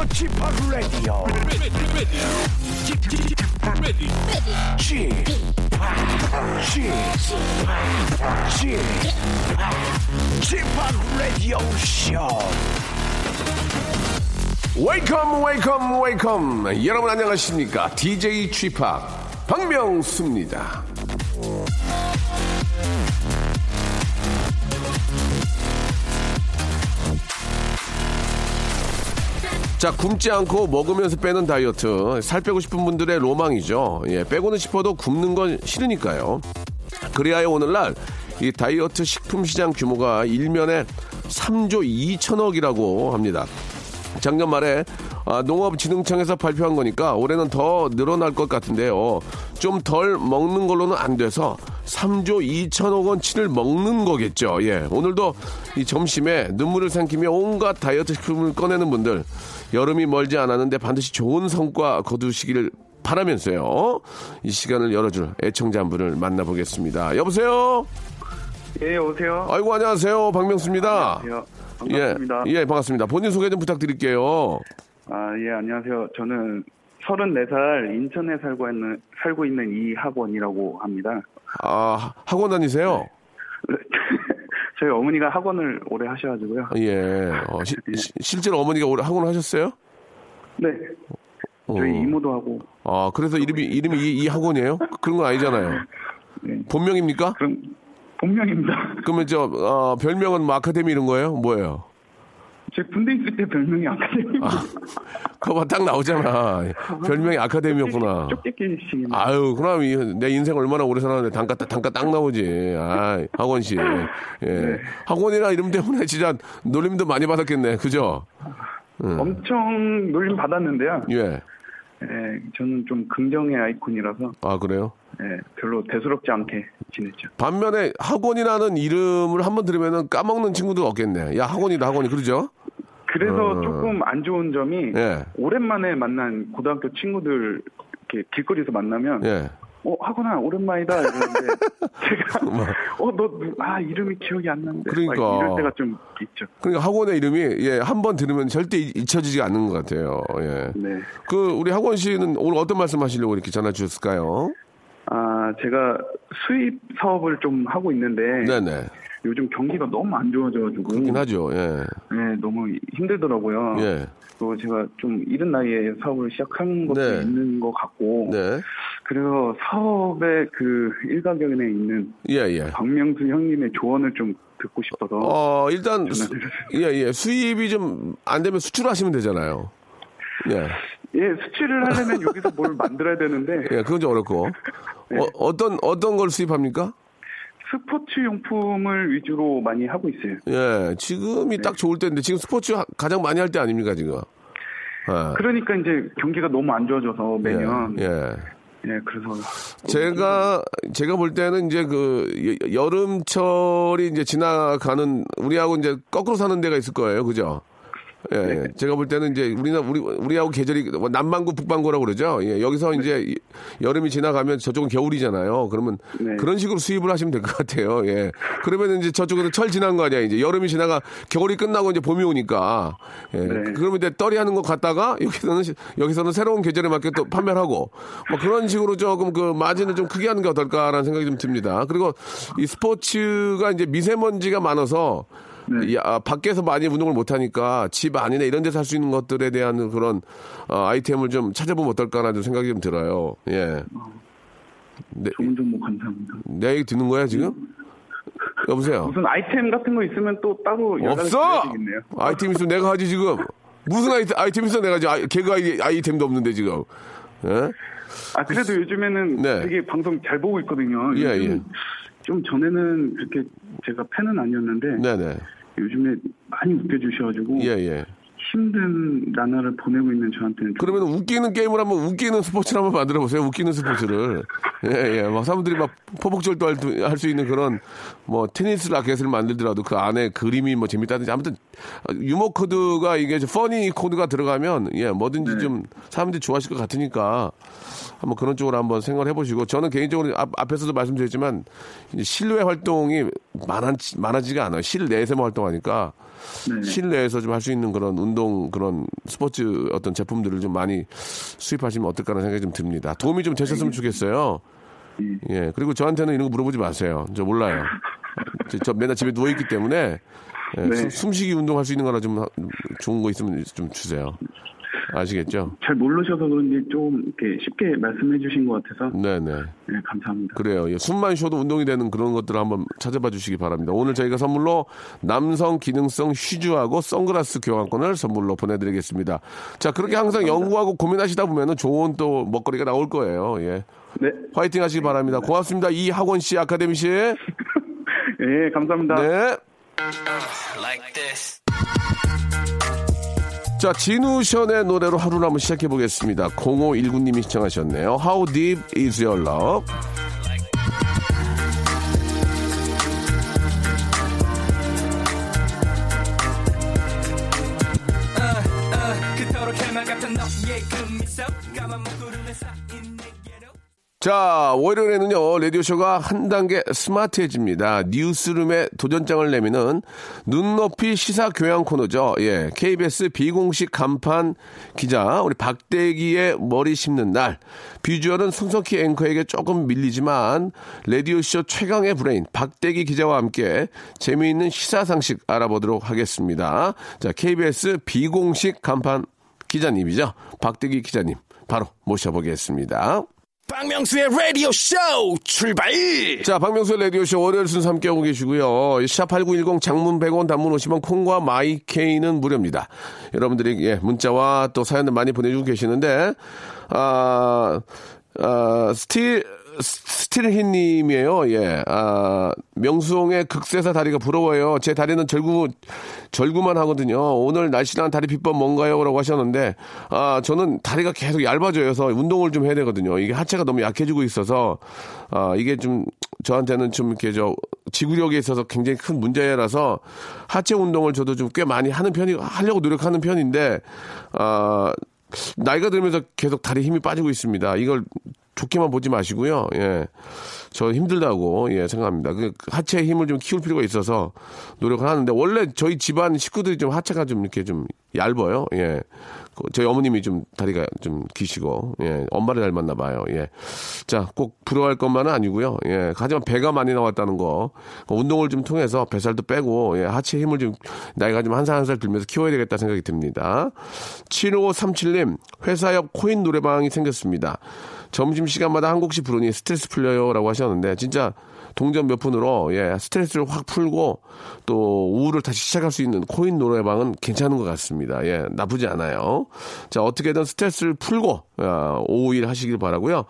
Radio. Chip, Chip, Chip, Radio Show. 웨이컴 웨이컴 웨이컴 여러분 안녕하십니까 DJ 취팍 박명수입니다 자 굶지 않고 먹으면서 빼는 다이어트 살 빼고 싶은 분들의 로망이죠 예 빼고는 싶어도 굶는 건 싫으니까요 그래야 오늘날 이 다이어트 식품 시장 규모가 일면에 3조 2천억이라고 합니다 작년 말에 아, 농업진흥청에서 발표한 거니까 올해는 더 늘어날 것 같은데요. 좀 덜 먹는 걸로는 안 돼서 3조 2천억 원치를 먹는 거겠죠. 예. 오늘도 이 점심에 눈물을 삼키며 온갖 다이어트 식품을 꺼내는 분들 여름이 멀지 않았는데 반드시 좋은 성과 거두시기를 바라면서요. 이 시간을 열어줄 애청자 한 분을 만나보겠습니다. 여보세요? 예, 오세요. 아이고, 안녕하세요. 박명수입니다. 안녕하세요. 반갑습니다. 예, 예, 반갑습니다. 본인 소개 좀 부탁드릴게요. 아, 예, 안녕하세요. 저는 34살 인천에 살고 있는, 살고 있는 이학원이라고 합니다. 아, 학원 다니세요? 저희 어머니가 학원을 오래 하셔가지고요. 예. 어, 시- 시- 실제로 어머니가 올해 학원 하셨어요? 네. 저희 어. 이모도 하고. 아, 그래서 이름이, 이름이 이, 이 학원이에요? 그런 건 아니잖아요. 네. 본명입니까? 그럼, 본명입니다. 그러면 저, 어, 별명은 뭐 아카데미 이런 거예요? 뭐예요? 제 군대 있을 때 별명이 아카데미입니다. 그거 봐, 딱 나오잖아. 별명이 아카데미였구나. 아유, 그럼 이- 내 인생 얼마나 오래 살았는데 단가, 딱- 단가 딱 나오지. 아 학원 씨. 예. 학원이라 이름 때문에 진짜 놀림도 많이 받았겠네. 그죠? 엄청 놀림 받았는데요. 예. 예, 저는 좀 긍정의 아이콘이라서, 아, 그래요? 예, 별로 대수롭지 않게 지냈죠. 반면에 학원이라는 이름을 한번 들으면 까먹는 친구도 없겠네. 야, 학원이다, 학원이. 그러죠? 그래서 어. 조금 안 좋은 점이 예. 오랜만에 만난 고등학교 친구들 이렇게 길거리에서 만나면 예. 어 학원아 오랜만이다 이러는데 제가 어 너 아 이름이 기억이 안 나는데 막 그러니까. 이럴 때가 좀 있죠. 그러니까 학원의 이름이 예, 한 번 들으면 절대 잊- 잊혀지지 않는 것 같아요. 예. 네. 그 우리 학원 씨는 오늘 어떤 말씀 하시려고 이렇게 전화 주셨을까요? 아 제가 수입 사업을 좀 하고 있는데 네네. 요즘 경기가 너무 안 좋아져가지고 그렇긴 하죠. 예. 네 너무 힘들더라고요. 예. 그리고 제가 좀 이른 나이에 사업을 시작한 것도 네. 있는 것 같고 네. 그래서 사업의 그 일가견에 있는 예, 예. 박명수 형님의 조언을 좀 듣고 싶어서 어, 일단, 수, 전화드렸습니다. 예, 예. 수입이 좀 안 되면 수출하시면 되잖아요. 예. 예 수출을 하려면 여기서 뭘 만들어야 되는데 예, 그건 좀 어렵고. 네. 어, 어떤, 어떤 걸 수입합니까? 스포츠 용품을 위주로 많이 하고 있어요. 예, 지금이 네. 딱 좋을 때인데, 지금 스포츠 하- 가장 많이 할 때 아닙니까, 지금? 아, 그러니까 이제 경기가 너무 안 좋아져서 매년 예. 예, 그래서 제가 제가 볼 때는 이제 그 여- 여름철이 이제 지나가는 우리하고 이제 거꾸로 사는 데가 있을 거예요, 그죠? 예, 예. 제가 볼 때는 이제 우리나 우리 우리하고 계절이 뭐 남반구 북반구라고 그러죠. 예, 여기서 이제 이- 여름이 지나가면 저쪽은 겨울이잖아요. 그러면 네. 그런 식으로 수입을 하시면 될 것 같아요. 예. 그러면 이제 저쪽에서 철 지난 거 아니야. 이제 여름이 지나가 겨울이 끝나고 이제 봄이 오니까. 예. 네. 그러면 이제 떨이 하는 거 갔다가 여기서는 시- 여기서는 새로운 계절에 맞게 또 판매를 하고 뭐 그런 식으로 조금 그 마진을 좀 크게 하는 게 어떨까라는 생각이 좀 듭니다. 그리고 이 스포츠가 이제 미세먼지가 많아서 이, 아, 밖에서 많이 운동을 못 하니까 집 안이나 이런 데서 할 수 있는 것들에 대한 그런 어, 아이템을 좀 찾아보면 어떨까라는 생각이 좀 들어요. 예. 내, 좋은 정보 감사합니다. 내 얘기 듣는 거야 지금? 여보세요. 무슨 아이템 같은 거 있으면 또 따로 없어. 아이템 있으면 내가 하지 지금. 무슨 아이템, 아이템 있어 내가 하지. 아이, 개그 아이, 아이템도 없는데 지금. 예? 아 그래도 요즘에는 네. 되게 방송 잘 보고 있거든요. 예, 예. 좀 전에는 그렇게 제가 팬은 아니었는데 네네. 요즘에 많이 웃겨주셔가지고 예 예. 힘든 나날을 보내고 있는 저한테는 좀 그러면 웃기는 게임을 한번 웃기는 스포츠를 한번 만들어 보세요. 웃기는 스포츠를. 예, 예. 막 사람들이 막 포복절도 할 수 있는 그런 뭐 테니스 라켓을 만들더라도 그 안에 그림이 뭐 재밌다든지 아무튼 유머 코드가 이게 좀 funny 코드가 들어가면 예, 뭐든지 좀 사람들이 좋아하실 것 같으니까 한번 그런 쪽으로 한번 생각을 해보시고 저는 개인적으로 앞, 앞에서도 말씀드렸지만 실외 활동이 많아지, 많아지가 않아요. 실내에서만 활동하니까 네. 실내에서 좀 할 수 있는 그런 운동 그런 스포츠 어떤 제품들을 좀 많이 수입하시면 어떨까라는 생각이 좀 듭니다. 도움이 좀 되셨으면 좋겠어요. 예. 그리고 저한테는 이런 거 물어보지 마세요. 저 몰라요. 저, 저 맨날 집에 누워 있기 때문에 예, 네. 숨, 숨쉬기 운동할 수 있는 거나 좀 하- 좋은 거 있으면 좀 주세요. 아시겠죠? 잘 모르셔서 그런지 좀 이렇게 쉽게 말씀해 주신 것 같아서 네네. 네, 감사합니다. 그래요. 예, 숨만 쉬어도 운동이 되는 그런 것들을 한번 찾아봐 주시기 바랍니다. 오늘 저희가 선물로 남성 기능성 휴즈하고 선글라스 교환권을 선물로 보내드리겠습니다. 자, 그렇게 항상 연구하고 고민하시다 보면은 좋은 또 먹거리가 나올 거예요. 예. 네, 화이팅 하시기 바랍니다. 고맙습니다. 이학원 씨, 아카데미 씨. 네. 예, 감사합니다. 자, 진우션의 노래로 하루를 한번 시작해 보겠습니다. 0519님이 시청하셨네요. How deep is your love? 같은 너의 그 자, 월요일에는요, 라디오쇼가 한 단계 스마트해집니다. 뉴스룸에 도전장을 내미는 눈높이 시사 교양 코너죠. 예. KBS 비공식 간판 기자, 우리 박대기의 머리 심는 날. 비주얼은 손석희 앵커에게 조금 밀리지만, 라디오쇼 최강의 브레인, 박대기 기자와 함께 재미있는 시사 상식 알아보도록 하겠습니다. 자, KBS 비공식 간판 기자님이죠. 박대기 기자님. 바로 모셔보겠습니다. 박명수의 라디오 쇼 출발 자, 박명수의 라디오 쇼 월요일 순서 함께하고 계시고요. 샵8910 장문 100원 단문 오시면 콩과 마이케이는 무료입니다. 여러분들이 예, 문자와 또 사연을 많이 보내주고 계시는데, 아, 아, 스틸, 스틸hit님이에요. 예. 아, 명수홍의 극세사 다리가 부러워요. 제 다리는 절구, 절구만 하거든요. 오늘 날씬한 다리 비법 뭔가요? 라고 하셨는데, 아, 저는 다리가 계속 얇아져요. 그래서 운동을 좀 해야 되거든요. 이게 하체가 너무 약해지고 있어서, 아, 이게 좀, 저한테는 좀 이렇게 저, 지구력에 있어서 굉장히 큰 문제라서, 하체 운동을 저도 좀 꽤 많이 하는 편이, 하려고 노력하는 편인데, 아, 나이가 들면서 계속 다리 힘이 빠지고 있습니다. 이걸 좋게만 보지 마시고요. 예. 저 힘들다고, 예, 생각합니다. 그 하체의 힘을 좀 키울 필요가 있어서 노력을 하는데, 원래 저희 집안 식구들이 좀 하체가 좀 이렇게 좀 얇아요. 예. 그 저희 어머님이 좀 다리가 좀 기시고, 예. 엄마를 닮았나 봐요. 예. 자, 꼭 부러워할 것만은 아니고요. 예. 하지만 배가 많이 나왔다는 거. 그 운동을 좀 통해서 뱃살도 빼고, 예. 하체 힘을 좀 나이가 좀 한 살 한 살 들면서 키워야 되겠다 생각이 듭니다. 7537님, 회사 옆 코인 노래방이 생겼습니다. 점심 시간마다 한 곡씩 부르니 스트레스 풀려요. 라고 하셨는데, 진짜 동전 몇 푼으로, 예, 스트레스를 확 풀고, 또 우울을 다시 시작할 수 있는 코인 노래방은 괜찮은 것 같습니다. 예, 나쁘지 않아요. 자, 어떻게든 스트레스를 풀고, 아, 오후 일 하시길 바라고요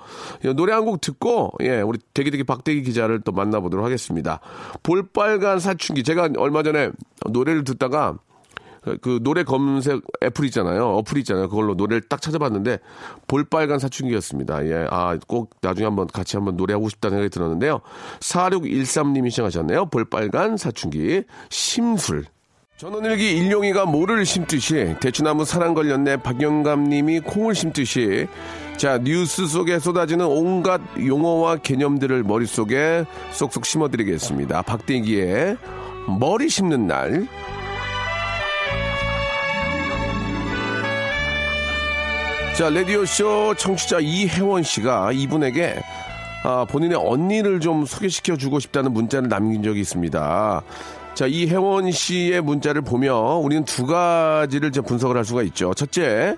예, 노래 한 곡 듣고, 예, 우리 대기대기 박대기 기자를 또 만나보도록 하겠습니다. 볼빨간 사춘기. 제가 얼마 전에 노래를 듣다가, 그- 그 노래 검색 애플 있잖아요. 어플 있잖아요. 그걸로 노래를 딱 찾아봤는데 볼빨간 사춘기였습니다. 예. 아, 꼭 나중에 한번 같이 한번 노래하고 싶다는 생각이 들었는데요. 4613님이 시청하셨네요. 볼빨간 사춘기. 심술. 전원일기 일용이가 모를 심듯이 대추나무 사랑 걸렸네 박영감님이 콩을 심듯이 자 뉴스 속에 쏟아지는 온갖 용어와 개념들을 머릿속에 쏙쏙 심어드리겠습니다. 박대기의 머리 심는 날 자, 라디오쇼 청취자 이혜원 씨가 이분에게 아, 본인의 언니를 좀 소개시켜 주고 싶다는 문자를 남긴 적이 있습니다. 자, 이혜원 씨의 문자를 보면 우리는 두 가지를 좀 분석을 할 수가 있죠. 첫째,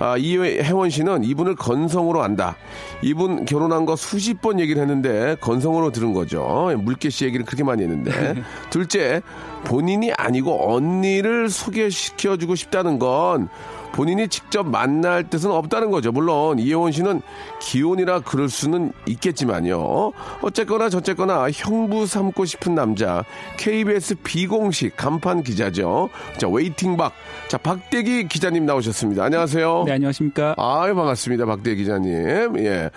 아, 이혜원 씨는 이분을 건성으로 안다. 이분 결혼한 거 수십 번 얘기를 했는데 건성으로 들은 거죠. 물개 씨 얘기를 그렇게 많이 했는데. 둘째, 본인이 아니고 언니를 소개시켜 주고 싶다는 건 본인이 직접 만날 뜻은 없다는 거죠. 물론 이혜원 씨는 기혼이라 그럴 수는 있겠지만요. 어쨌거나 저쨌거나 형부 삼고 싶은 남자 KBS 비공식 간판 기자죠. 자 waiting 박 자 박대기 기자님 나오셨습니다. 안녕하세요. 네, 안녕하십니까. 아유 반갑습니다. 박대기 기자님. 예.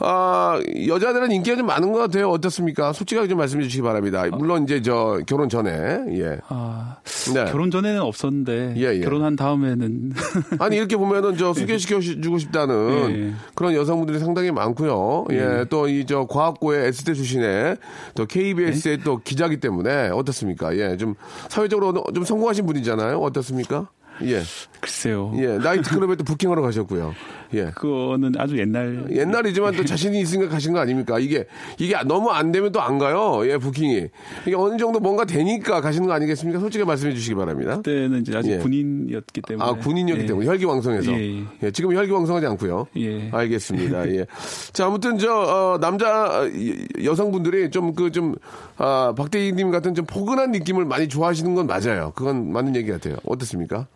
아 여자들은 인기가 좀 많은 것 같아요. 어떻습니까? 솔직하게 좀 말씀해 주시기 바랍니다. 물론 이제 저 결혼 전에 예. 아, 네. 결혼 전에는 없었는데 예, 예. 결혼한 다음에는 아니 이렇게 보면은 저 소개시켜 주고 싶다는 예. 그런 여성분들이 상당히 많고요. 예, 또 이 저 과학고의 S대 출신의 또 KBS의 네. 또 기자기 때문에 어떻습니까? 예, 좀 사회적으로 좀 성공하신 분이잖아요. 어떻습니까? 예, 글쎄요. 예, 나이트클럽에 또 부킹하러 가셨고요. 예. 그거는 아주 옛날 옛날이지만 또 자신이 있으니까 가신 거 아닙니까? 이게, 이게 너무 안 되면 또 안 가요. 예, 부킹이. 이게 어느 정도 뭔가 되니까 가시는 거 아니겠습니까? 솔직히 말씀해 주시기 바랍니다. 때는 이제 아직 예. 군인이었기 때문에 아, 군인이었기 예. 때문에 혈기왕성해서. 예, 예. 예, 지금 혈기왕성하지 않고요. 예. 알겠습니다. 예. 자, 아무튼 저 어, 남자 어, 여- 여성분들이 좀 그 좀 아, 박대희님 같은 좀 포근한 느낌을 많이 좋아하시는 건 맞아요. 그건 맞는 얘기 같아요. 어떻습니까?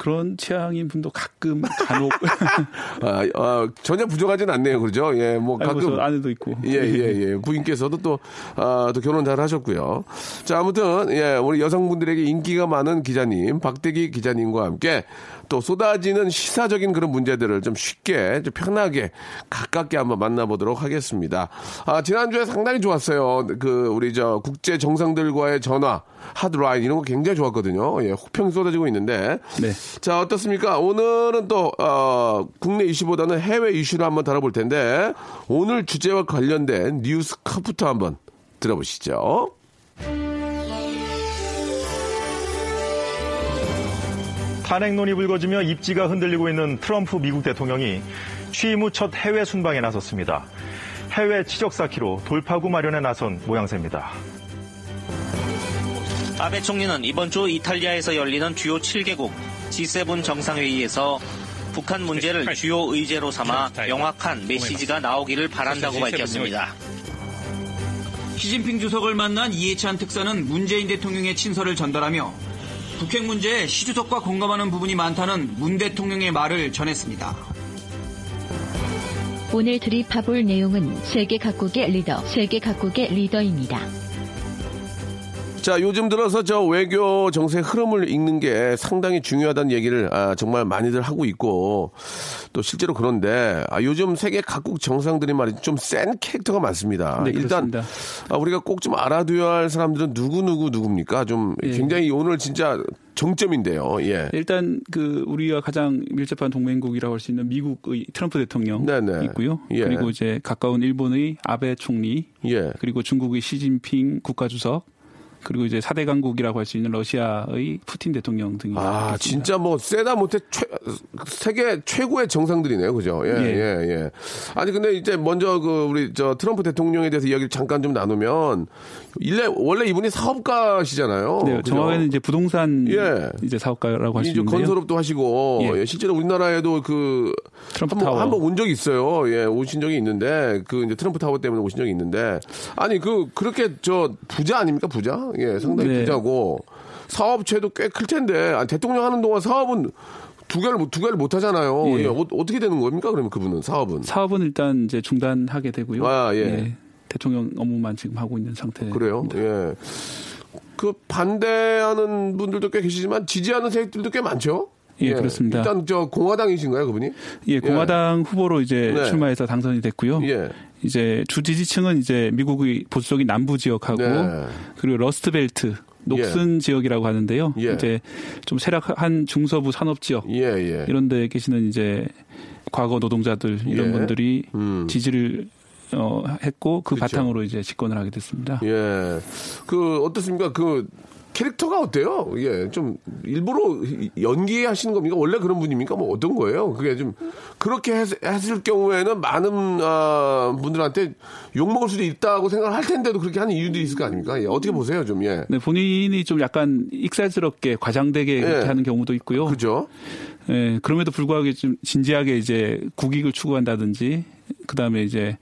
그런 취향인 분도 가끔 간혹 아, 아, 전혀 부족하진 않네요. 그러죠? 예, 뭐 가끔 저 아내도 있고 예, 예, 예. 부인께서도 또, 아, 또 결혼 잘 하셨고요. 자, 아무튼, 예, 우리 여성분들에게 인기가 많은 기자님, 박대기 기자님과 함께 또 쏟아지는 시사적인 그런 문제들을 좀 쉽게, 좀 편하게, 가깝게 한번 만나보도록 하겠습니다. 아, 지난주에 상당히 좋았어요. 그, 우리 저 국제 정상들과의 전화, 하드라인 이런 거 굉장히 좋았거든요. 예, 혹평이 쏟아지고 있는데. 네. 자, 어떻습니까? 오늘은 또, 어, 국내 이슈보다는 해외 이슈를 한번 다뤄볼 텐데, 오늘 주제와 관련된 뉴스 컷부터 한번 들어보시죠. 탄핵론이 불거지며 입지가 흔들리고 있는 트럼프 미국 대통령이 취임 후 첫 해외 순방에 나섰습니다. 해외 치적 쌓기로 돌파구 마련에 나선 모양새입니다. 아베 총리는 이번 주 이탈리아에서 열리는 주요 7개국 G7 정상회의에서 북한 문제를 주요 의제로 삼아 명확한 메시지가 나오기를 바란다고 밝혔습니다. 시진핑 주석을 만난 이해찬 특사는 문재인 대통령의 친서를 전달하며 북핵 문제에 시 주석과 공감하는 부분이 많다는 문 대통령의 말을 전했습니다. 오늘 드립해볼 내용은 세계 각국의 리더, 세계 각국의 리더입니다. 자, 요즘 들어서 저 외교 정세 흐름을 읽는 게 상당히 중요하다는 얘기를 아, 정말 많이들 하고 있고 또 실제로 그런데 아, 요즘 세계 각국 정상들이 말이죠. 좀 센 캐릭터가 많습니다. 네, 일단. 아, 우리가 꼭 좀 알아둬야 할 사람들은 누구 누구 누굽니까? 좀 예. 굉장히 오늘 진짜 정점인데요. 예. 일단 그 우리가 가장 밀접한 동맹국이라고 할 수 있는 미국의 트럼프 대통령 네네. 있고요. 예. 그리고 이제 가까운 일본의 아베 총리, 예. 그리고 중국의 시진핑 국가주석, 그리고 이제 4대 강국이라고 할 수 있는 러시아의 푸틴 대통령 등이 아, 있습니다. 진짜 뭐, 세다 못해 최, 세계 최고의 정상들이네요. 그죠? 예, 예, 예. 예. 아니, 근데 이제 먼저 그, 우리 저 트럼프 대통령에 대해서 이야기를 잠깐 좀 나누면, 일래, 원래 이분이 사업가시잖아요. 네? 정확하게는 이제 부동산 예. 이제 사업가라고 있는데요. 건설업도 하시고, 예. 예, 실제로 우리나라에도 그, 트럼프 한번, 타워. 한번 온 적이 있어요. 예, 오신 적이 있는데, 그 이제 트럼프 타워 때문에 오신 적이 있는데, 아니, 그, 그렇게 저 부자 아닙니까? 부자? 예, 상당히 네. 부자고, 사업체도 꽤 클 텐데, 아니, 대통령 하는 동안 사업은 두 개를, 못- 두 개를 못 하잖아요. 예. 예, 어, 떻게 되는 겁니까? 그러면 그분은 사업은. 사업은 일단 이제 중단하게 되고요. 아, 예. 대통령 업무만 지금 하고 있는 상태. 그래요? 예. 그 반대하는 분들도 꽤 계시지만 지지하는 세력들도 꽤 많죠? 예, 그렇습니다. 일단 저 공화당이신가요, 그분이? 예, 공화당 후보로 이제 네. 출마해서 당선이 됐고요. 예. 이제 주 지지층은 이제 미국의 보수적인 남부 지역하고 네. 그리고 러스트벨트 녹슨 지역이라고 하는데요. 예. 이제 좀 세락한 중서부 산업 지역 예, 예. 이런 데 계시는 이제 과거 노동자들 이런 예. 분들이 음. 지지를 어, 했고 그 그렇죠. 바탕으로 이제 집권을 하게 됐습니다. 예. 그 어떻습니까? 그 캐릭터가 어때요? 예, 좀 일부러 연기하시는 겁니까? 원래 그런 분입니까? 뭐 어떤 거예요? 그게 좀 그렇게 했, 했을 경우에는 많은 아, 분들한테 욕 먹을 수도 있다고 생각을 할 텐데도 그렇게 하는 이유도 있을 거 아닙니까? 예, 어떻게 보세요, 좀 예. 네, 본인이 좀 약간 익살스럽게 과장되게 그렇게 예. 하는 경우도 있고요. 그죠? 예, 그럼에도 불구하고 좀 진지하게 이제 국익을 추구한다든지 그다음에 이제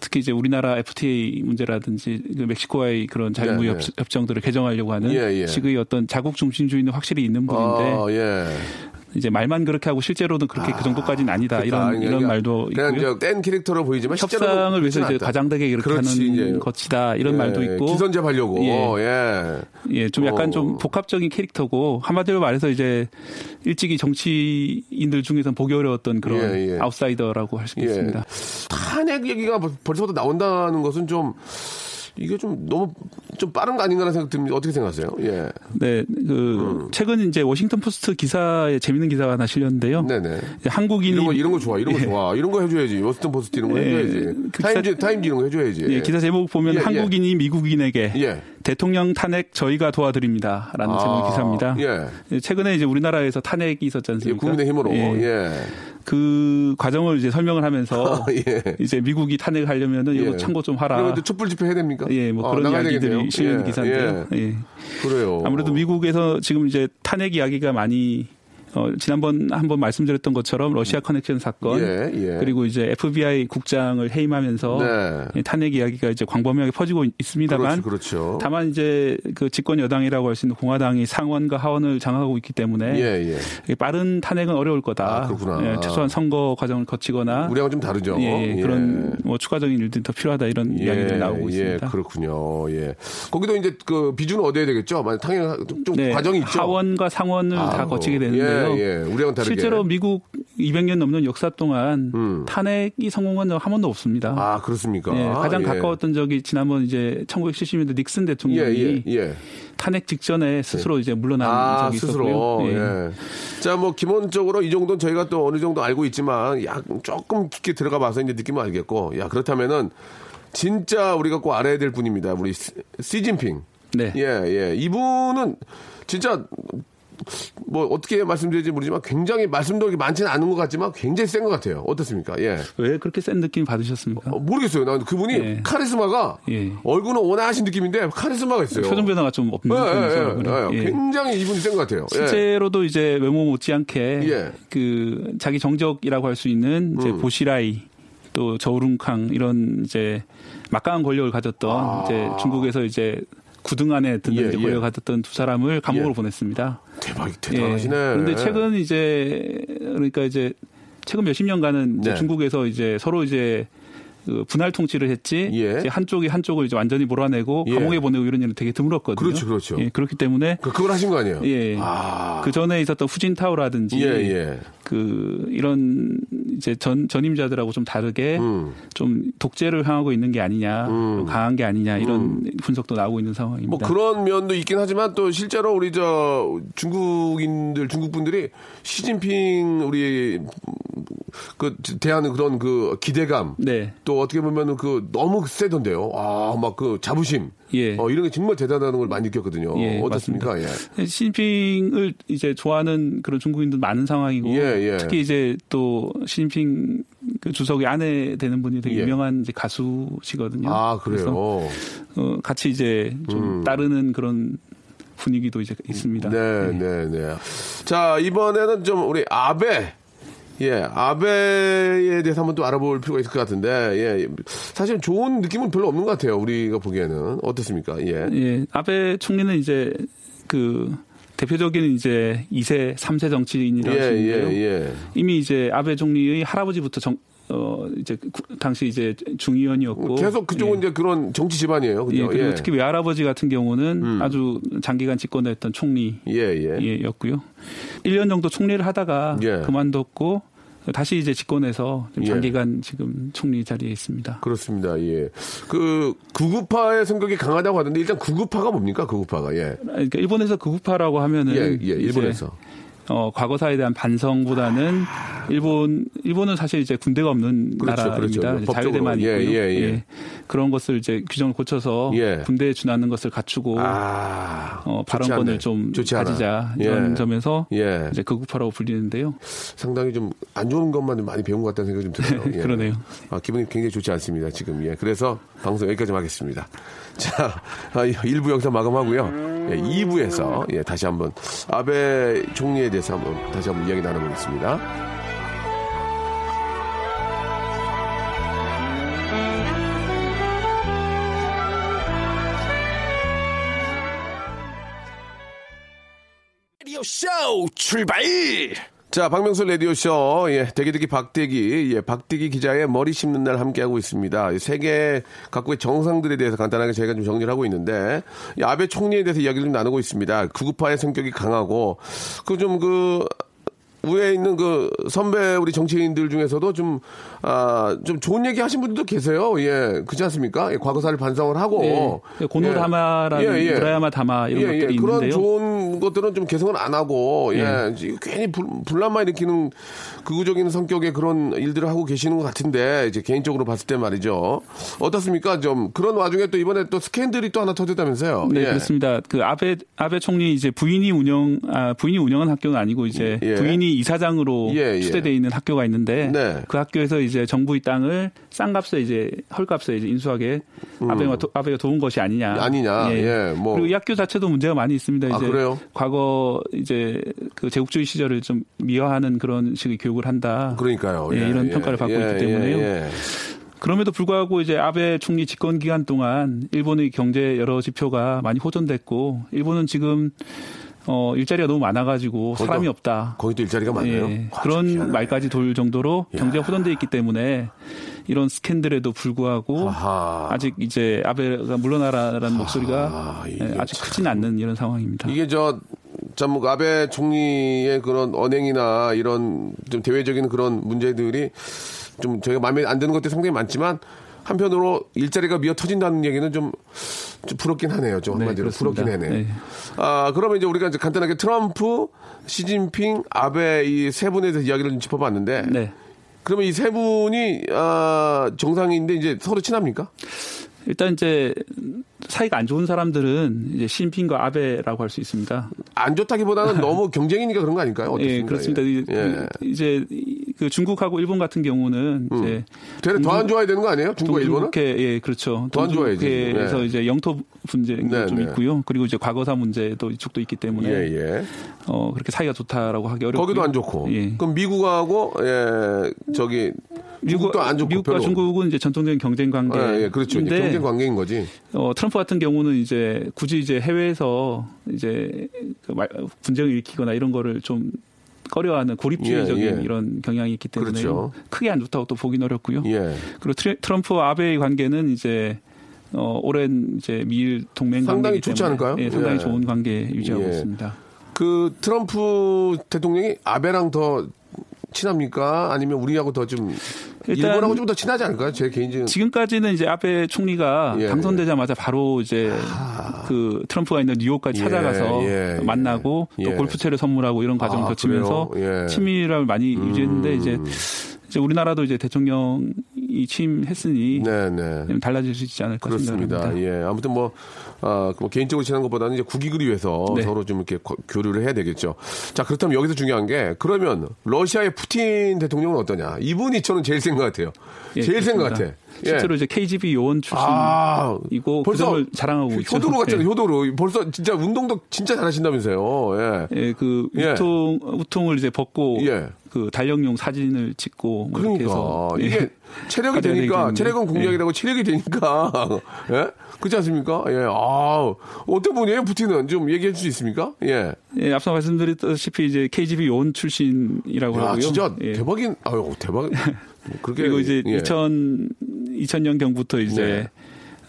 특히 이제 우리나라 FTA 문제라든지 그 멕시코와의 그런 자유무역 네, 네. 협정들을 개정하려고 하는 예, 예. 식의 어떤 자국 중심주의는 확실히 있는 분인데 아, 예. 이제 말만 그렇게 하고 실제로는 그렇게 그 정도까지는 아니다 그렇다. 이런 그러니까 이런 말도 그냥 있고요. 뗀 캐릭터로 보이지만 협상을 위해서 이제 않다. 과장되게 이렇게 그렇지, 하는 이제. 것이다 이런 예, 말도 있고 기선제압하려고. 예. 예. 예, 좀 약간 어. 좀 복합적인 캐릭터고 한마디로 말해서 이제 일찍이 정치인들 중에서 보기 어려웠던 그런 예, 예. 아웃사이더라고 할수 예. 있습니다. 탄핵 얘기가 벌- 벌써부터 나온다는 것은 좀 이게 좀 너무 좀 빠른 거 아닌가라는 생각 듭니다. 어떻게 생각하세요? 예. 네, 그 음. 최근 이제 워싱턴 포스트 기사에 재밌는 기사가 하나 실렸는데요. 네네. 한국인이 이런 거 이런 거 좋아. 이런 거 예. 좋아. 이런 거 해줘야지. 워싱턴 포스트 이런 거 예. 해줘야지. 그 타임즈 기사- 타임즈 이런 거 해줘야지. 예, 기사 제목 보면 예, 예. 한국인이 미국인에게 예. 대통령 탄핵 저희가 도와드립니다라는 아, 제목 기사입니다. 예. 예, 최근에 이제 우리나라에서 탄핵이 있었지 예, 않습니까? 국민의 힘으로. 예. 예. 그 과정을 이제 설명을 하면서 예. 이제 미국이 탄핵을 하려면은 이거 예. 참고 좀 하라. 그러면 또 촛불 집회 해야 됩니까? 예, 뭐 아, 그런 이야기들이. 실린 예, 기사인데요. 예. 예. 그래요. 아무래도 미국에서 지금 이제 탄핵 이야기가 많이 어, 지난번 한번 말씀드렸던 것처럼 러시아 커넥션 사건 예, 예. 그리고 이제 FBI 국장을 해임하면서 네. 예, 탄핵 이야기가 이제 광범위하게 퍼지고 있습니다만 그렇죠, 그렇죠. 다만 이제 그 집권 여당이라고 할 수 있는 공화당이 상원과 하원을 장악하고 있기 때문에 예, 예. 빠른 탄핵은 어려울 거다. 아, 그렇구나. 예, 최소한 선거 과정을 거치거나 우리하고 좀 다르죠. 예, 예. 그런 뭐 추가적인 일들이 더 필요하다 이런 이야기들이 나오고 있습니다. 예, 그렇군요. 예. 거기도 이제 그 비중은 얻어야 되겠죠. 만약 당연 좀, 좀 네, 과정이 있죠. 하원과 상원을 다 아우, 거치게 되는데요. 예, 예. 우리하고는 다르게. 실제로 미국 200년 넘는 역사 동안 탄핵이 성공한 적 한 번도 없습니다. 음. 아, 그렇습니까? 예, 가장 예. 가까웠던 적이 지난번 이제 1970년대 닉슨 대통령이 예, 예, 예. 탄핵 직전에 스스로 이제 물러난 아, 적이 스스로. 있었고요. 예. 자, 뭐, 기본적으로 이 정도는 저희가 또 어느 정도 알고 있지만, 약, 조금 깊게 들어가 봐서 이제 느낌을 알겠고, 야, 그렇다면은, 진짜 우리가 꼭 알아야 될 분입니다. 우리 시- 시진핑. 네. 예, 예. 이분은 진짜, 뭐, 어떻게 말씀드릴지 모르지만 굉장히 말씀도 그렇게 많지는 않은 것 같지만 굉장히 센 것 같아요. 어떻습니까? 예. 왜 그렇게 센 느낌 받으셨습니까? 어, 모르겠어요. 난 그분이 예. 카리스마가 예. 얼굴은 온화하신 느낌인데 카리스마가 있어요. 표정 변화가 좀 없는 예. 예. 예, 예. 예. 굉장히 이분이 센 것 같아요. 예. 실제로도 이제 외모 못지않게 예. 그 자기 정적이라고 할 수 있는 이제 음. 보시라이 또 저우룽캉 이런 이제 막강한 권력을 가졌던 이제 중국에서 이제 구등 안에 아. 예, 예. 가졌던 두 사람을 감옥으로 예. 보냈습니다. 대박, 대단하시네. 예. 그런데 최근 이제 그러니까 이제 최근 몇십 년간은 이제 네. 중국에서 이제 서로 이제 그 분할 통치를 했지 예. 이제 한쪽이 한쪽을 이제 완전히 몰아내고 예. 감옥에 보내고 이런 일은 되게 드물었거든요. 그렇죠, 그렇죠. 예, 그렇기 때문에 그, 그걸 하신 거 아니에요? 예. 아. 그 전에 있었던 후진타오라든지 예, 예. 그 이런 이제 전 전임자들하고 좀 다르게 음. 좀 독재를 향하고 있는 게 아니냐, 좀 강한 게 아니냐 이런 분석도 나오고 있는 상황입니다. 뭐 그런 면도 있긴 하지만 또 실제로 우리 저 중국인들 중국 분들이 시진핑 우리 그 대하는 그런 그 기대감 네. 또 어떻게 보면은 그 너무 세던데요. 아 막 그 자부심 예. 어, 이런 게 정말 대단하다는 걸 많이 느꼈거든요. 예, 어떻습니까? 예. 시진핑을 이제 좋아하는 그런 중국인들 많은 상황이고 예, 예. 특히 이제 또 시진핑 그 주석의 아내 되는 분이 되게 예. 유명한 이제 가수시거든요. 아 그래요. 어, 같이 이제 좀 음. 따르는 그런 분위기도 이제 있습니다. 네, 네, 네. 자, 이번에는 좀 우리 아베. 예, 아베에 대해서 한번 또 알아볼 필요가 있을 것 같은데, 예, 사실 좋은 느낌은 별로 없는 것 같아요. 우리가 보기에는. 어떻습니까? 예. 예, 아베 총리는 이제 그 대표적인 이제 2세, 3세 정치인이라고 예, 할수 있는데요. 예, 예. 이미 이제 아베 총리의 할아버지부터 정, 어, 이제 구- 당시 이제 중의원이었고 계속 그쪽은 이제 그런 정치 집안이에요. 그죠? 예, 그리고 예. 음. 특히 외할아버지 같은 경우는 아주 장기간 집권을 했던 총리였고요. 예, 예. 1년 정도 총리를 하다가 예. 그만뒀고 다시 이제 집권해서 좀 예. 장기간 지금 총리 자리에 있습니다. 그렇습니다. 예. 그 구구파의 성격이 강하다고 하던데 일단 구구파가 뭡니까? 구구파가 예. 그러니까 일본에서 극우파라고 하면은 예, 예, 일본에서. 어, 과거사에 대한 반성보다는 일본 일본은 사실 이제 군대가 없는 그렇죠, 나라입니다. 그렇죠. 자유대만 예, 있고요. 예, 예. 그런 것을 이제 규정을 고쳐서 예. 군대에 준하는 것을 갖추고 아, 어, 발언권을. 좀. 가지자 이런 예. 점에서 예. 이제 극우파라고 불리는데요. 상당히 좀 안 좋은 것만 좀 많이 배운 것 같다는 생각이 좀. 예. 그러네요. 아, 기분이 굉장히 좋지 않습니다. 지금. 예. 그래서 방송 여기까지 하겠습니다. 자, 아, 1부 여기서 마감하고요. 예, 2부에서 예, 다시 한번 아베 총리에 대해서 한번 다시 한번 이야기 나눠보겠습니다. 쇼 출발! 자, 박명수 라디오쇼, 예, 대기대기 박대기, 예, 박대기 기자의 머리 씹는 날 함께하고 있습니다. 이 세계 각국의 정상들에 대해서 간단하게 저희가 좀 정리를 하고 있는데, 이 아베 총리에 대해서 이야기를 좀 나누고 있습니다. 구구파의 성격이 강하고, 그 좀 그, 위에 있는 그 선배 우리 정치인들 중에서도 좀, 아, 좀 좋은 얘기 하신 분들도 계세요. 예, 그렇지 않습니까? 예, 과거사를 반성을 하고. 예, 고노다마라는 무라야마 다마 이런 것들이 그런 있는데요. 좋은 것들은 좀 개성을 안 하고, 예, 괜히 불, 분란만 일으키는 극우적인 성격의 그런 일들을 하고 계시는 것 같은데, 이제 개인적으로 봤을 때 말이죠. 어떻습니까? 좀 그런 와중에 또 이번에 또 스캔들이 또 하나 터졌다면서요. 네, 예. 그렇습니다. 그 아베 아베 총리 이제 부인이 운영 아 부인이 운영한 학교는 아니고 이제 예. 부인이 이사장으로 예, 예. 추대돼 있는 학교가 있는데 네. 그 학교에서 이제 정부 의 땅을 싼 값에 이제 헐값에 이제 인수하게 아베가 도, 아베가 도운 것이 아니냐. 음. 아니냐. 예, 뭐. 그리고 이 학교 자체도 문제가 많이 있습니다. 아, 이제 그래요? 과거 이제 그 제국주의 시절을 좀 미화하는 그런 식의 교육을 한다. 그러니까요. 예, 이런 평가를 받고 예, 있기 때문에요. 예, 예. 그럼에도 불구하고 이제 아베 총리 집권 기간 동안 일본의 경제 여러 지표가 많이 호전됐고 일본은 지금 어 일자리가 너무 많아가지고 거기도- 사람이 없다. 거기도 일자리가 많아요. 예, 아, 그런 희한하네. 말까지 돌 정도로 야. 경제가 호전돼 있기 때문에 이런 스캔들에도 불구하고 아하. 아직 이제 아베가 물러나라라는 목소리가 예, 아직 크진 않는 이런 상황입니다. 이게 저, 참, 뭐 아베 총리의 그런 언행이나 이런 좀 대외적인 그런 문제들이 좀 저희가 마음에 안 드는 것들이 상당히 많지만 한편으로 일자리가 미어 터진다는 얘기는 좀, 좀 부럽긴 하네요. 좀 네, 한마디로 그렇습니다. 부럽긴 하네. 네. 아, 그러면 이제 우리가 이제 간단하게 트럼프, 시진핑, 아베 이 세 분에 대해서 이야기를 좀 짚어봤는데. 네. 그러면 이 세 분이, 아, 정상인데 이제 서로 친합니까? 일단 이제 사이가 안 좋은 사람들은 이제 신핑과 아베라고 할 수 있습니다. 안 좋다기보다는 너무 경쟁이니까 그런 거 아닐까요? 어떻습니까? 예, 그렇습니다. 이- 예. 이제 이- 그 중국하고 일본 같은 경우는 이제 되레 더안 좋아야 되는 거 아니에요? 중국과 일본은? 예 그렇죠. 더안 좋아야지. 동북해에서 네. 이제 영토 문제가 네, 좀 네. 있고요. 그리고 이제 과거사 문제도 이쪽도 있기 때문에 예, 예. 어 그렇게 사이가 좋다라고 하기 어렵고 거기도 안 좋고. 예. 그럼 미국하고 예 저기 미국도 안 좋고 미국과 별로. 중국은 이제 전통적인 경쟁 관계. 예, 예, 그렇죠. 이제 경쟁 관계인 거지. 어, 트럼프 같은 경우는 이제 굳이 이제 해외에서 이제 그 말- 분쟁을 일으키거나 이런 거를 좀 꺼려하는 고립주의적인 예, 예. 이런 경향이 있기 때문에 그렇죠. 크게 안 좋다고 또 보긴 어렵고요. 예. 그리고 트럼프와 아베의 관계는 이제 어, 오랜 이제 미일 동맹 상당히 좋지 때문에 않을까요? 예, 상당히 예. 좋은 관계 유지하고 예. 있습니다. 그 트럼프 대통령이 아베랑 더 친합니까? 아니면 우리하고 더 좀 일본하고 좀 더 친하지 않을까요? 제 개인적인 지금까지는 이제 아베 총리가 예, 당선되자마자 바로 이제 그 트럼프가 있는 뉴욕까지 예, 찾아가서 예, 예. 만나고 예. 또 골프채를 선물하고 이런 과정을 아, 거치면서 그래요? 예. 음. 친밀함을 많이 유지했는데 이제 이제 우리나라도 이제 대통령이 취임했으니 네, 네. 좀 달라질 수 있지 않을까 그렇습니다. 예. 아무튼 뭐, 아, 뭐 개인적으로 친한 것보다는 이제 국익을 위해서 네. 서로 좀 이렇게 거- 교류를 해야 되겠죠. 자, 그렇다면 여기서 중요한 게 그러면 러시아의 푸틴 대통령은 어떠냐? 이분이 저는 제일 센 것 같아요. 예, 제일 센 것. 같아. 실제로 이제 KGB 요원 아, 출신이고 그 점을 자랑하고 있죠. 효도로 같잖아요. 예. 효도로. 벌써 진짜 운동도 진짜 잘하신다면서요. 예. 예, 그 예. 우통 우통을 이제 벗고 예. 그 달력용 사진을 찍고 뭐 이렇게 해서 그러니까 예. 이게 체력이 되니까. 체력은 공략이라고 체력이 되니까 예 그렇지 않습니까 예아 어떤 분이에요 푸틴은 좀 얘기해 줄 수 있습니까 예 예, 앞서 말씀드렸다시피 이제 KGB 요원 출신이라고 야, 하고요. 진짜 예. 대박인 아유 대박 그렇게 그리고 이제 예. 2000 2000년 경부터 이제 네.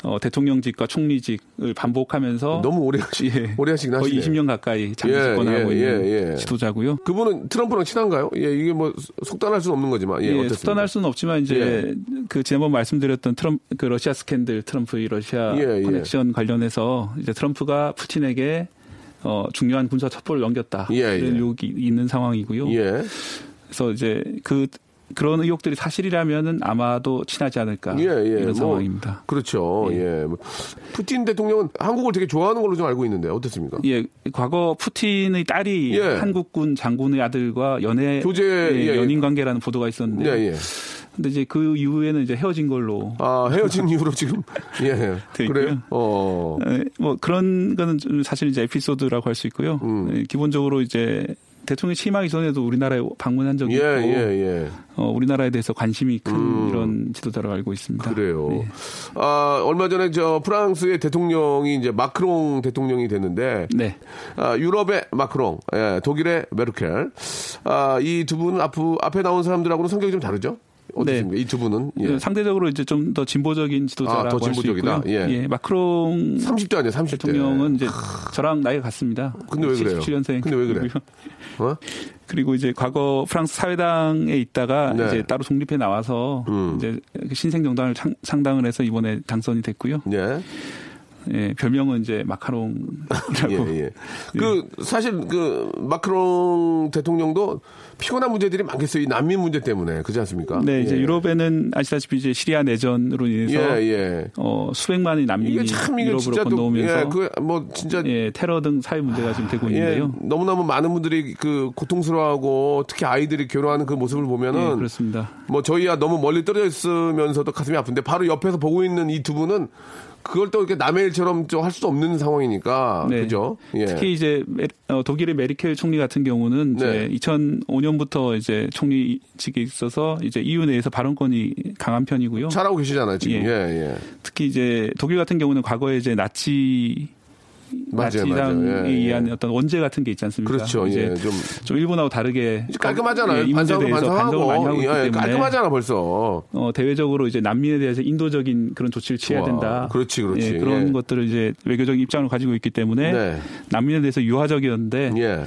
어, 대통령직과 총리직을 반복하면서 너무 오래 하시, 예, 오래 하시긴 거의 하시네. 20년 가까이 장기 예, 집권하고 예, 있는 예, 예. 지도자고요. 그분은 트럼프랑 친한가요? 예, 이게 뭐 속단할 수는 없는 거지만. 예, 예? 속단할 수는 없지만 이제 그 지난번 말씀드렸던 트럼프 그 러시아 스캔들 트럼프의 러시아 예, 예. 커넥션 관련해서 이제 트럼프가 푸틴에게 어, 중요한 군사 첩보를 넘겼다 예, 예. 이런 의혹이 있는 상황이고요. 예. 그래서 이제 그 그런 의혹들이 사실이라면은 아마도 친하지 않을까 예, 예. 이런 뭐, 상황입니다. 그렇죠. 예. 뭐, 푸틴 대통령은 한국을 되게 좋아하는 걸로 좀 알고 있는데 어떻습니까? 예, 과거 푸틴의 딸이 예. 한국군 장군의 아들과 연애 교제, 예, 예, 예. 연인 관계라는 보도가 있었는데, 예, 예. 근데 이제 그 이후에는 이제 헤어진 걸로 아, 헤어진 이후로 지금 예. 돼 그래요? 어. 예, 뭐 그런 거는 좀 사실 이제 에피소드라고 할 수 있고요. 음. 예, 기본적으로 이제 대통령 취임하기 전에도 우리나라에 방문한 적이 예, 있고, 예, 예. 어, 우리나라에 대해서 관심이 큰 음. 이런 지도자로 알고 있습니다. 그래요. 네. 아, 얼마 전에 저 프랑스의 대통령이 이제 마크롱 대통령이 됐는데 네. 아, 유럽의 마크롱, 예, 독일의 메르켈. 아, 이 두 분은 앞, 앞에 나온 사람들하고는 성격이 좀 다르죠? 어떻습니까? 이두 분은. 예. 그 상대적으로 이제 좀 더 진보적인 지도자라고 아, 더할수 진보적이다? 있고요. 예. 마크롱 30대 아니에요, 30대. 대통령은 이제 저랑 나이가 같습니다. 근데 왜 그래요? 77년생. 근데 왜 그래? 어? 그리고 이제 과거 프랑스 사회당에 있다가 네. 이제 따로 독립해 나와서 음. 이제 그 신생 정당을 창- 상당을 해서 이번에 당선이 됐고요. 예. 예, 별명은 이제 마카롱이라고. 예, 예. 그, 사실 그, 마크롱 대통령도 피곤한 문제들이 많겠어요. 이 난민 문제 때문에. 그렇지 않습니까? 네, 이제 예. 유럽에는 아시다시피 이제 시리아 내전으로 인해서 예, 예. 어, 수백만의 난민이 이게 참, 이게 유럽으로 건너오면서 예, 그, 뭐, 진짜. 예, 테러 등 사회 문제가 지금 되고 예, 있는데요. 너무너무 많은 분들이 그 고통스러워하고 특히 아이들이 결혼하는 그 모습을 보면은 예, 그렇습니다. 뭐 저희야 너무 멀리 떨어져 있으면서도 가슴이 아픈데 바로 옆에서 보고 있는 이 두 분은 그걸 또 이렇게 남의 일처럼 좀할 수도 없는 상황이니까 네. 그죠? 예. 특히 이제 메- 어, 독일의 메리켈 총리 같은 경우는 네. 이제 2005년부터 이제 총리직에 있어서 이제 EU 내에서 발언권이 강한 편이고요. 잘하고 계시잖아요 지금. 예. 예, 예. 특히 이제 독일 같은 경우는 과거에 이제 나치 맞아요, 맞아요. 예, 예. 의한 어떤 원죄 같은 게 있지 않습니까? 그렇죠. 이제 예, 좀 좀 일본하고 다르게 깔끔하잖아요. 예, 이 문제에 반성하고 반성을 많이 하고 있기 예, 때문에 깔끔하잖아 벌써. 어, 대외적으로 이제 난민에 대해서 인도적인 그런 조치를 취해야. 된다. 그렇지, 그렇지. 예, 그런 예. 것들을 이제 외교적인 입장을 가지고 있기 때문에 네. 난민에 대해서 유화적이었는데 예.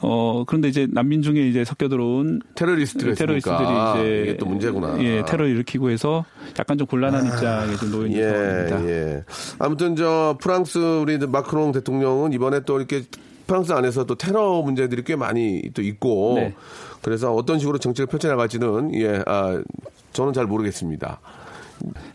어 그런데 이제 난민 중에 이제 섞여 들어온 테러리스트들이 있으니까. 이제 이게 또 문제구나. 예, 테러를 일으키고 해서 약간 좀 곤란한 입장에 좀 놓여 있는 상황입니다. 예, 예. 아무튼 저 프랑스 우리 마크롱 대통령은 이번에 또 이렇게 프랑스 안에서 또 테러 문제들이 꽤 많이 또 있고 네. 그래서 어떤 식으로 정책을 펼쳐나갈지는 예, 아, 저는 잘 모르겠습니다.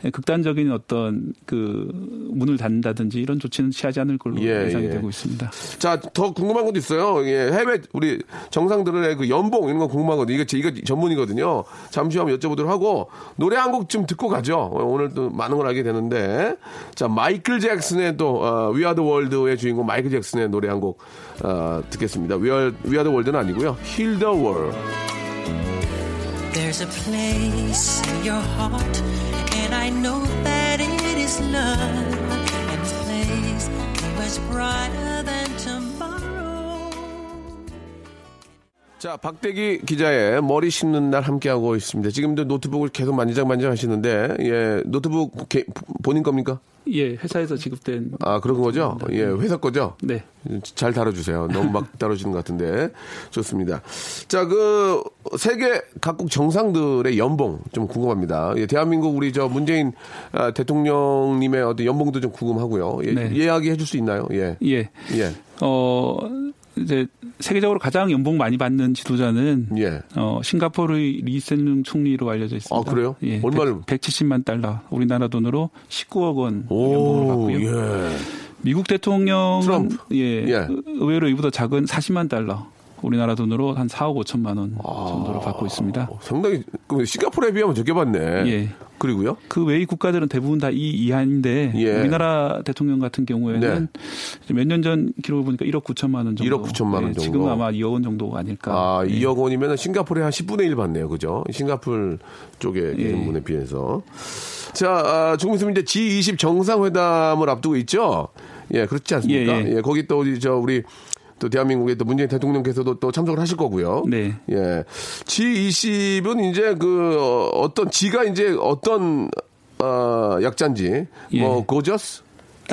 예, 극단적인 어떤 그 문을 닫는다든지 이런 조치는 취하지 않을 걸로 예, 예상이 예. 되고 있습니다. 자, 더 궁금한 것도 있어요. 예, 해외 우리 정상들의 그 연봉 이런 거 궁금하거든요. 이게 제 이거 전문이거든요. 잠시 후에 한번 여쭤보도록 하고 노래 한 곡 좀 듣고 가죠. 어, 오늘 또 많은 걸 알게 되는데 자, 마이클 잭슨의 또 어, We Are the World의 주인공 마이클 잭슨의 노래 한곡 어, 듣겠습니다. We Are, We Are the World는 아니고요. Heal the World. There's a place in your heart, I know that it is love. And this place much brighter than tomorrow. 자, 박대기 기자의 머리 심는 날 함께하고 있습니다. 지금도 노트북을 계속 만지작만지작 하시는데, 예, 노트북 개- 본인 겁니까? 예, 회사에서 지급된 아, 그런 거죠? 예, 회사 거죠? 네. 잘 다뤄주세요. 너무 막 다뤄지는 것 같은데. 좋습니다. 자, 그, 세계 각국 정상들의 연봉 좀 궁금합니다. 예, 대한민국 우리 저 문재인 아, 대통령님의 어떤 연봉도 좀 궁금하고요. 예, 네. 이야기 해 줄 수 있나요? 예. 예. 예. 어 이제 세계적으로 가장 연봉 많이 받는 지도자는 예. 어 싱가포르의 리센룽 총리로 알려져 있습니다. 아, 그래요? 예. 얼마를? 100, 170만 달러. 우리나라 돈으로 19억 원 연봉을 받고요. 예. 미국 대통령은 트럼프. 예, 예. 의외로 이보다 작은 40만 달러. 우리나라 돈으로 한 4억 5천만 원 정도로 받고 있습니다. 상당히, 그 싱가포르에 비하면 적게 받네. 예. 그리고요? 그 외의 국가들은 대부분 다 이 이하인데 예. 우리나라 대통령 같은 경우에는 몇년 전 기록을 보니까 1억 9천만 원 정도. 1억 9천만 원 예, 정도. 지금 아마 2억 원 정도가 아닐까. 아, 예. 2억 원이면 싱가포르에 한 10분의 1 받네요. 그죠? 싱가포르 쪽에 예. 있는 분에 비해서. 자, 아, 조금 있으면 이제 G20 정상회담을 앞두고 있죠? 예, 그렇지 않습니까? 예, 예, 거기 또 우리, 저, 우리, 또 대한민국의 또 문재인 대통령께서도 또 참석을 하실 거고요. 네. 예. G20은 이제 그, 어, 어떤, G가 이제 어떤, 어, 약자인지 뭐 gorgeous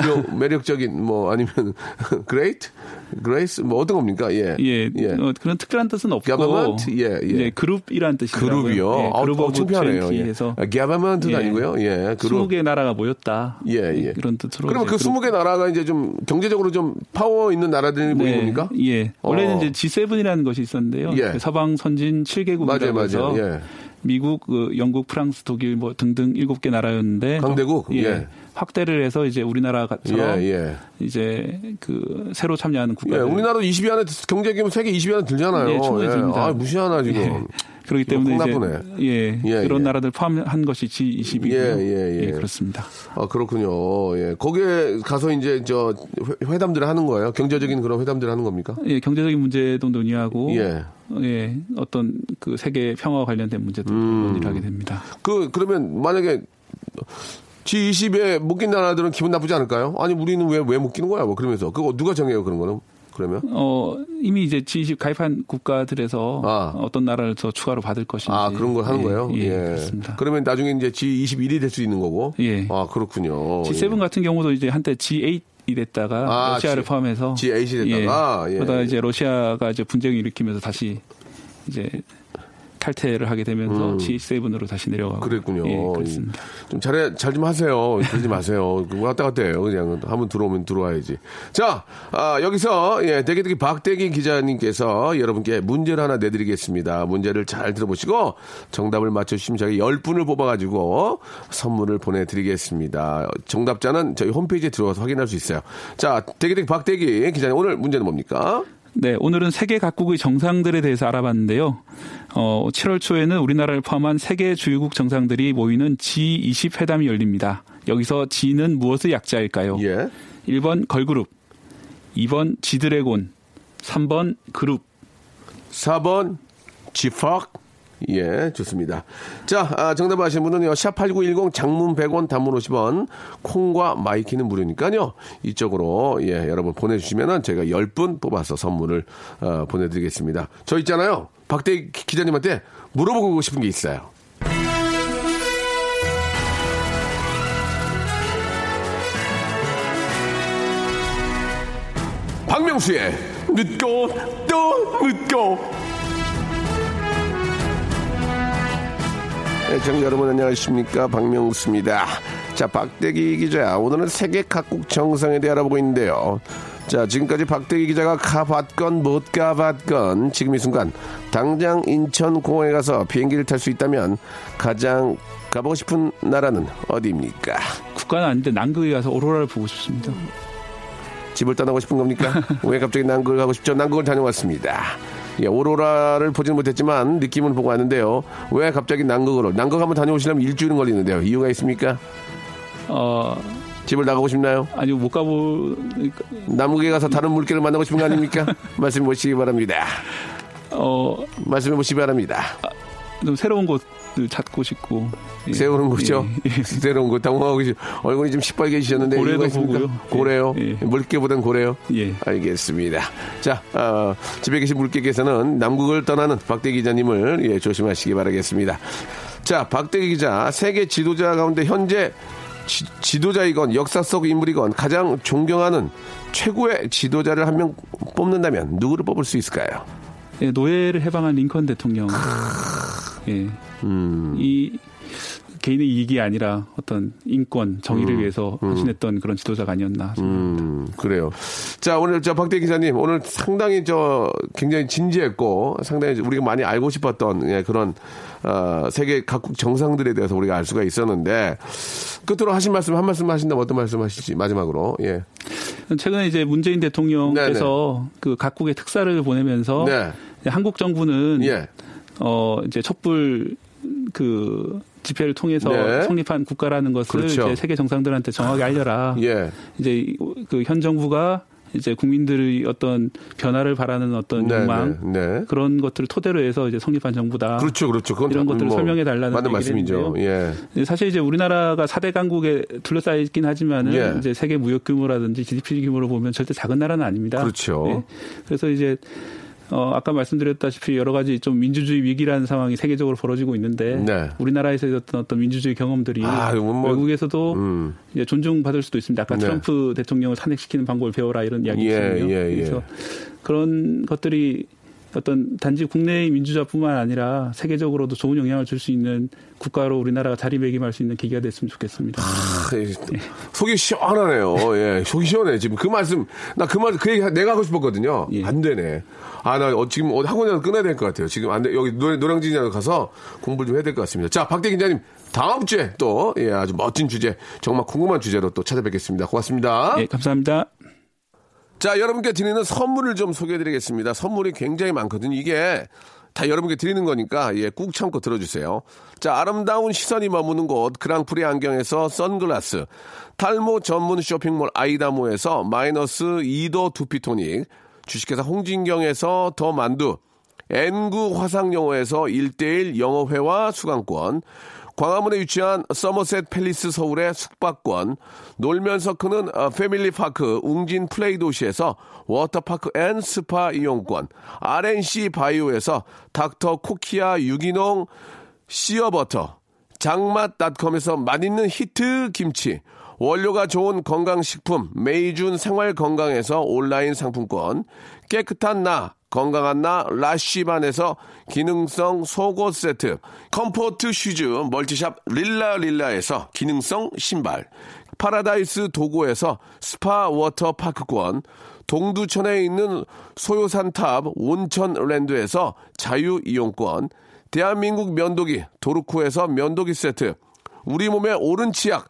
귀여 매력적인 뭐 아니면 great grace 뭐 어떤 겁니까? 예. 예, 어, 그런 특별한 뜻은 없고 Government? 예, 예. 네, 그룹이란 뜻이고요. 그룹이요. 예, 아우, 그룹 어, 창피하네요. 예. twenty에서 government는 아니고요. 예, 그룹. 20개 나라가 모였다. 예, 예. 그런 뜻으로. 그러면 그 이제 20개 나라가 이제 좀 경제적으로 좀 파워 있는 나라들이 모인 겁니까? 예. 원래는 어. 이제 G7이라는 것이 있었는데요. 예. 그 서방 선진 7개국이라고 맞아요, 해서 맞아요. 예. 미국, 그 영국, 프랑스, 독일 뭐 등등 7개 나라였는데 강대국? 예. 예. 확대를 해서 이제 우리나라처럼 예, 예. 이제 그 새로 참여하는 예, 국가들 우리나라도 20위 안에 경제 규모 세계 20위 안에 들잖아요. 예, 충분히 듭니다. 아, 무시하나 지금. 예. 그렇기 때문에 콩 이제. 예, 예, 그런 예. 나라들 포함한 것이 G20이고요. 예, 예, 예. 그렇습니다. 아, 그렇군요. 예. 거기에 가서 이제 저 회- 회담들을 하는 거예요. 경제적인 그런 회담들을 하는 겁니까? 예, 경제적인 문제도 논의하고 예. 예, 어떤 그 세계 평화와 관련된 문제도 음. 논의를 하게 됩니다. 그 그러면 만약에 G20에 묶인 나라들은 기분 나쁘지 않을까요? 아니 우리는 왜왜 묶이는 거야? 뭐 그러면서 그거 누가 정해요 그런 거는? 그러면 어, 이미 이제 G20 가입한 국가들에서 어떤 나라를 더 추가로 받을 것인지. 아 그런 걸 하는 예, 거예요? 예, 그렇습니다. 그러면 나중에 이제 G21이 될 수 있는 거고. 예. 아 그렇군요. G7 예. 같은 경우도 이제 한때 G8 이 됐다가 아, 러시아를 G- 포함해서 G8이 됐다가, 예. 그러다 이제 러시아가 이제 분쟁을 일으키면서 다시 이제 탈퇴를 하게 되면서 음. G7으로 다시 내려가고 그랬군요. 예, 그렇습니다. 좀 잘해 잘 좀 하세요. 그러지 마세요. 그거 왔다 갔다 해요. 그냥 한번 들어오면 들어와야지. 자, 아, 여기서 예, 대기대기 박대기 기자님께서 여러분께 문제를 하나 내드리겠습니다. 문제를 잘 들어보시고 정답을 맞춰주시면 저희 10분을 뽑아가지고 선물을 보내드리겠습니다. 정답자는 저희 홈페이지에 들어가서 확인할 수 있어요. 자, 대기대기 박대기 기자님 오늘 문제는 뭡니까? 네, 오늘은 세계 각국의 정상들에 대해서 알아봤는데요. 어, 7월 초에는 우리나라를 포함한 세계 주요국 정상들이 모이는 G20 회담이 열립니다. 여기서 G는 무엇의 약자일까요? 예. 1번 걸그룹, 2번 G드래곤, 3번 그룹. 4번 지팍 예, 좋습니다. 자, 아, 정답 아시는 분은요, 샵8910 장문 100원, 단문 50원, 콩과 마이키는 무료니까요, 이쪽으로, 예, 여러분 보내주시면은 제가 10분 뽑아서 선물을, 어, 보내드리겠습니다. 저 있잖아요, 박대 기- 기자님한테 물어보고 싶은 게 있어요. 박명수의 늦고 또 늦고 애청 여러분 안녕하십니까 박명수입니다. 자 박대기 기자 오늘은 세계 각국 정상에 대해 알아보고 있는데요. 자 지금까지 박대기 기자가 가봤건 못 가봤건 지금 이 순간 당장 인천공항에 가서 비행기를 탈 수 있다면 가장 가보고 싶은 나라는 어디입니까? 국가는 아닌데 남극에 가서 오로라를 보고 싶습니다. 집을 떠나고 싶은 겁니까? 왜 갑자기 남극을 가고 싶죠? 남극을 다녀왔습니다. 예, 오로라를 보지는 못했지만 느낌은 보고 왔는데요. 왜 갑자기 남극으로? 남극 한번 다녀오시려면 일주일은 걸리는데요. 이유가 있습니까? 어, 집을 나가고 싶나요? 아니요, 못 가보, 남극에 가서 다른 물개를 만나고 싶은 거 아닙니까? 말씀해 보시기 바랍니다. 어, 말씀해 보시기 바랍니다. 좀 새로운 곳을 찾고 싶고. 예. 새로운 거죠? 예, 새로운 거 당황하고 계시 얼굴이 좀 시뻘개지셨는데 고래도? 보고요. 고래요? 예, 물개보단 고래요? 예. 알겠습니다. 자, 어, 집에 계신 물개께서는 남극을 떠나는 박대 기자님을 예, 조심하시기 바라겠습니다. 자, 박대 기자, 세계 지도자 가운데 현재 지, 도자이건 역사 속 인물이건 가장 존경하는 최고의 지도자를 한 명 뽑는다면 누구를 뽑을 수 있을까요? 예, 노예를 해방한 링컨 대통령. 예. 음. 이 개인의 이익이 아니라 어떤 인권, 정의를 음. 위해서 헌신했던 그런 지도자가 아니었나. 음, 그래요. 자, 오늘 저 박대 기자님, 오늘 상당히 저 굉장히 진지했고 상당히 우리가 많이 알고 싶었던 예, 그런 어, 세계 각국 정상들에 대해서 우리가 알 수가 있었는데 끝으로 하신 말씀 한 말씀 하신다면 어떤 말씀 하시지 마지막으로 예. 최근에 이제 문재인 대통령께서 그 각국의 특사를 보내면서 네. 한국 정부는 예. 어 이제 촛불 그 집회를 통해서 네. 성립한 국가라는 것을 그렇죠. 이제 세계 정상들한테 정확히 알려라. 예. 이제 그 현 정부가 이제 국민들의 어떤 변화를 바라는 어떤 네, 욕망 네, 네. 그런 것들을 토대로 해서 이제 성립한 정부다. 그렇죠, 그렇죠. 이런 다 것들을 뭐 설명해 달라는 맞는 말씀이죠. 예. 사실 이제 우리나라가 4대 강국에 둘러싸여 있긴 하지만은 예. 이제 세계 무역 규모라든지 GDP 규모로 보면 절대 작은 나라는 아닙니다. 그렇죠. 예. 그래서 이제 어, 아까 말씀드렸다시피 여러 가지 좀 민주주의 위기라는 상황이 세계적으로 벌어지고 있는데 네. 우리나라에서 있었던 어떤 민주주의 경험들이 아, 이건 뭐- 외국에서도 음. 이제 존중받을 수도 있습니다. 아까 네. 트럼프 대통령을 탄핵시키는 방법을 배워라 이런 이야기 예, 있거든요. 예, 예. 그래서 그런 것들이 어떤 단지 국내의 민주주의뿐만 아니라 세계적으로도 좋은 영향을 줄 수 있는 국가로 우리나라가 자리매김할 수 있는 계기가 됐으면 좋겠습니다. 아, 예, 속이 시원하네요. 예, 속이 시원해. 지금 그 말씀, 나 그 말, 그 얘기 내가 하고 싶었거든요. 예. 안 되네. 아, 나 어, 지금 어디 학원이라도 끊어야 될 것 같아요. 지금 안 돼. 여기 노, 노량진이라도 가서 공부를 좀 해야 될 것 같습니다. 자, 박대 기자님, 다음 주에 또, 예, 아주 멋진 주제, 정말 궁금한 주제로 또 찾아뵙겠습니다. 고맙습니다. 예, 감사합니다. 자, 여러분께 드리는 선물을 좀 소개해 드리겠습니다. 선물이 굉장히 많거든요. 이게 다 여러분께 드리는 거니까, 예, 꾹 참고 들어주세요. 자, 아름다운 시선이 머무는 곳, 그랑프리 안경에서 선글라스, 탈모 전문 쇼핑몰 아이다모에서 마이너스 2도 두피토닉, 주식회사 홍진경에서 더 만두, N구 화상영어에서 1대1 영어회화 수강권, 광화문에 위치한 서머셋 팰리스 서울의 숙박권, 놀면서 크는 어, 패밀리 파크 웅진 플레이 도시에서 워터파크 and 스파 이용권, RNC 바이오에서 닥터 코키아 유기농 씨어버터, 장맛닷컴에서 맛있는 히트 김치, 원료가 좋은 건강식품 메이준 생활건강에서 온라인 상품권, 깨끗한 나 건강한 나 라쉬반에서 기능성 속옷 세트, comfort shoes multi shop 릴라릴라에서 기능성 신발, 파라다이스 도고에서 스파 워터 파크권, 동두천에 있는 소요산탑 온천랜드에서 자유이용권, 대한민국 면도기 도르쿠에서 면도기 세트, 우리 몸의 오른 치약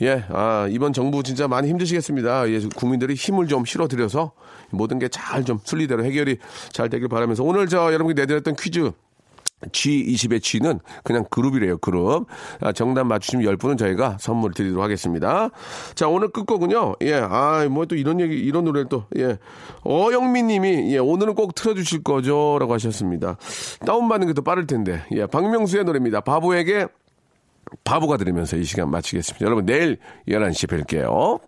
예, 아, 이번 정부 진짜 많이 힘드시겠습니다. 예, 국민들이 힘을 좀 실어드려서 모든 게 잘 좀 순리대로 해결이 잘 되길 바라면서 오늘 저 여러분께 내드렸던 퀴즈 G20의 G는 그냥 그룹이래요, 그룹. 아, 정답 맞추시면 10분은 저희가 선물 드리도록 하겠습니다. 자, 오늘 끝거군요. 예, 아, 뭐 또 이런 얘기, 이런 노래를 또, 예. 어영민 님이, 예, 오늘은 꼭 틀어주실 거죠? 라고 하셨습니다. 다운받는 게 더 빠를 텐데. 예, 박명수의 노래입니다. 바보에게 바보가 들으면서 이 시간 마치겠습니다. 여러분, 내일 11시 뵐게요.